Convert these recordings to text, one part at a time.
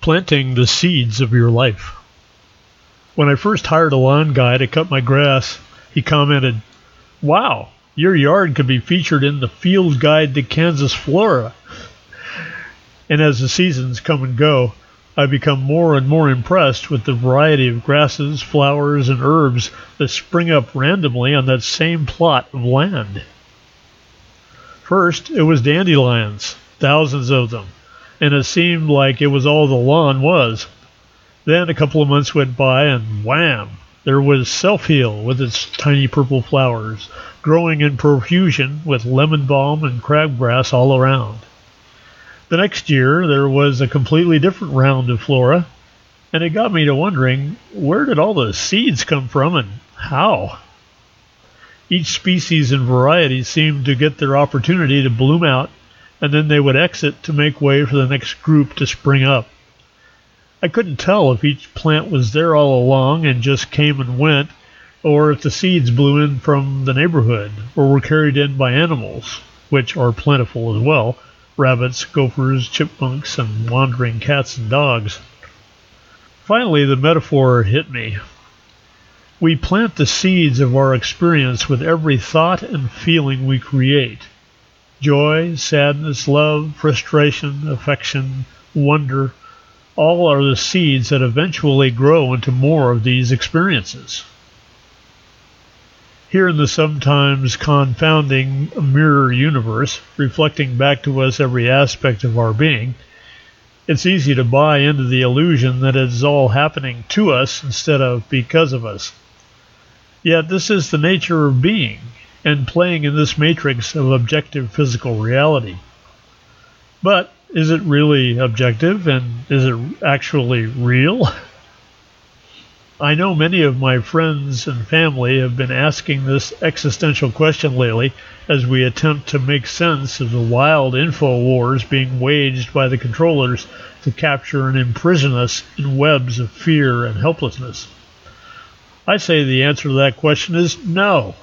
planting the seeds of your life. When I first hired a lawn guy to cut my grass, he commented, Wow, your yard could be featured in the Field Guide to Kansas Flora. And as the seasons come and go, I become more and more impressed with the variety of grasses, flowers, and herbs that spring up randomly on that same plot of land. First, it was dandelions, thousands of them, and it seemed like it was all the lawn was. Then a couple of months went by, and wham! There was Self Heal with its tiny purple flowers, growing in profusion with lemon balm and crabgrass all around. The next year, there was a completely different round of flora, and it got me to wondering where did all the seeds come from and how? Each species and variety seemed to get their opportunity to bloom out, and then they would exit to make way for the next group to spring up. I couldn't tell if each plant was there all along and just came and went, or if the seeds blew in from the neighborhood or were carried in by animals, which are plentiful as well rabbits, gophers, chipmunks, and wandering cats and dogs. Finally, the metaphor hit me. We plant the seeds of our experience with every thought and feeling we create joy, sadness, love, frustration, affection, wonder, all are the seeds that eventually grow into more of these experiences. Here in the sometimes confounding mirror universe, reflecting back to us every aspect of our being, it's easy to buy into the illusion that it is all happening to us instead of because of us. Yet this is the nature of being and playing in this matrix of objective physical reality. But is it really objective and is it actually real? I know many of my friends and family have been asking this existential question lately as we attempt to make sense of the wild info wars being waged by the controllers to capture and imprison us in webs of fear and helplessness. I say the answer to that question is no.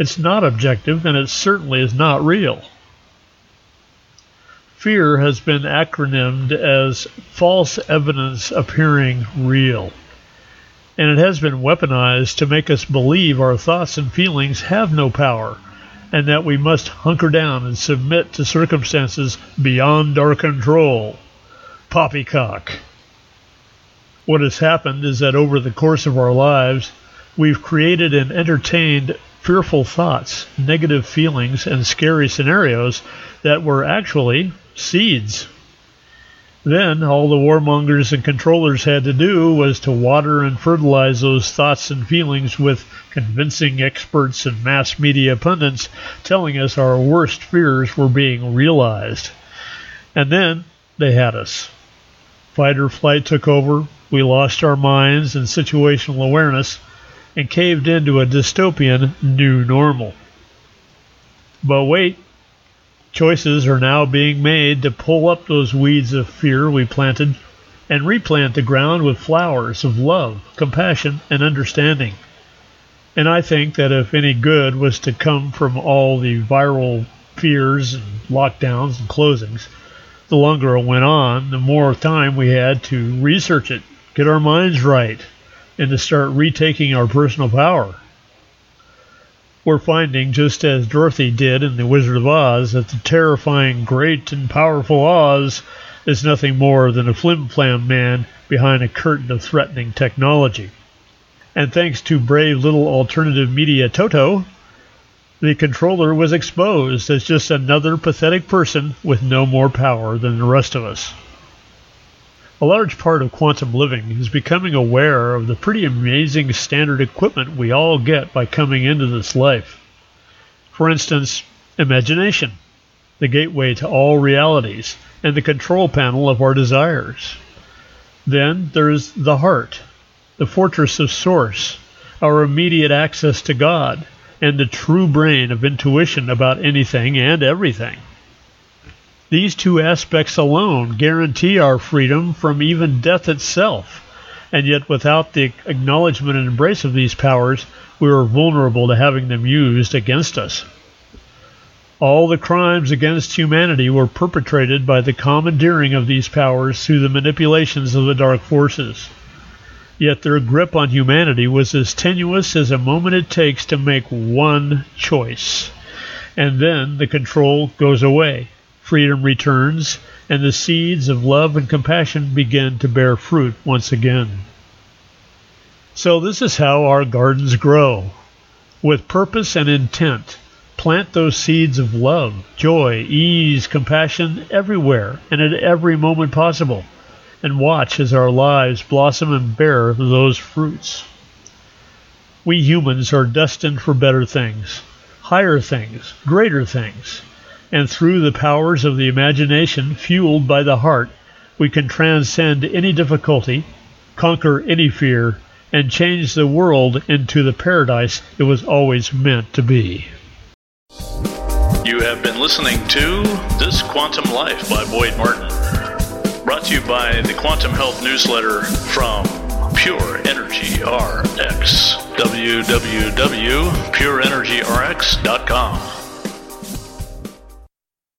It's not objective and it certainly is not real. Fear has been acronymed as false evidence appearing real. And it has been weaponized to make us believe our thoughts and feelings have no power and that we must hunker down and submit to circumstances beyond our control. Poppycock. What has happened is that over the course of our lives, we've created and entertained fearful thoughts, negative feelings, and scary scenarios that were actually seeds. Then all the warmongers and controllers had to do was to water and fertilize those thoughts and feelings with convincing experts and mass media pundits telling us our worst fears were being realized. And then they had us. Fight or flight took over, we lost our minds and situational awareness, and caved into a dystopian new normal. But wait, Choices are now being made to pull up those weeds of fear we planted and replant the ground with flowers of love, compassion, and understanding. And I think that if any good was to come from all the viral fears and lockdowns and closings, the longer it went on, the more time we had to research it, get our minds right, and to start retaking our personal power we're finding, just as Dorothy did in The Wizard of Oz, that the terrifying, great, and powerful Oz is nothing more than a flim-flam man behind a curtain of threatening technology. And thanks to brave little alternative media Toto, the controller was exposed as just another pathetic person with no more power than the rest of us. A large part of quantum living is becoming aware of the pretty amazing standard equipment we all get by coming into this life. For instance, imagination, the gateway to all realities, and the control panel of our desires. Then there's the heart, the fortress of source, our immediate access to God, and the true brain of intuition about anything and everything. These two aspects alone guarantee our freedom from even death itself. And yet, without the acknowledgement and embrace of these powers, we are vulnerable to having them used against us. All the crimes against humanity were perpetrated by the commandeering of these powers through the manipulations of the dark forces. Yet their grip on humanity was as tenuous as a moment it takes to make one choice. And then the control goes away, freedom returns, and the seeds of love and compassion begin to bear fruit once again. So, this is how our gardens grow with purpose and intent Plant those seeds of love, joy, ease, compassion everywhere and at every moment possible, and watch as our lives blossom and bear those fruits. We humans are destined for better things, higher things, greater things, and through the powers of the imagination fueled by the heart, we can transcend any difficulty, conquer any fear, and change the world into the paradise it was always meant to be. You have been listening to This Quantum Life by Boyd Martin. Brought to you by the Quantum Health Newsletter from Pure Energy RX. www.pureenergyrx.com.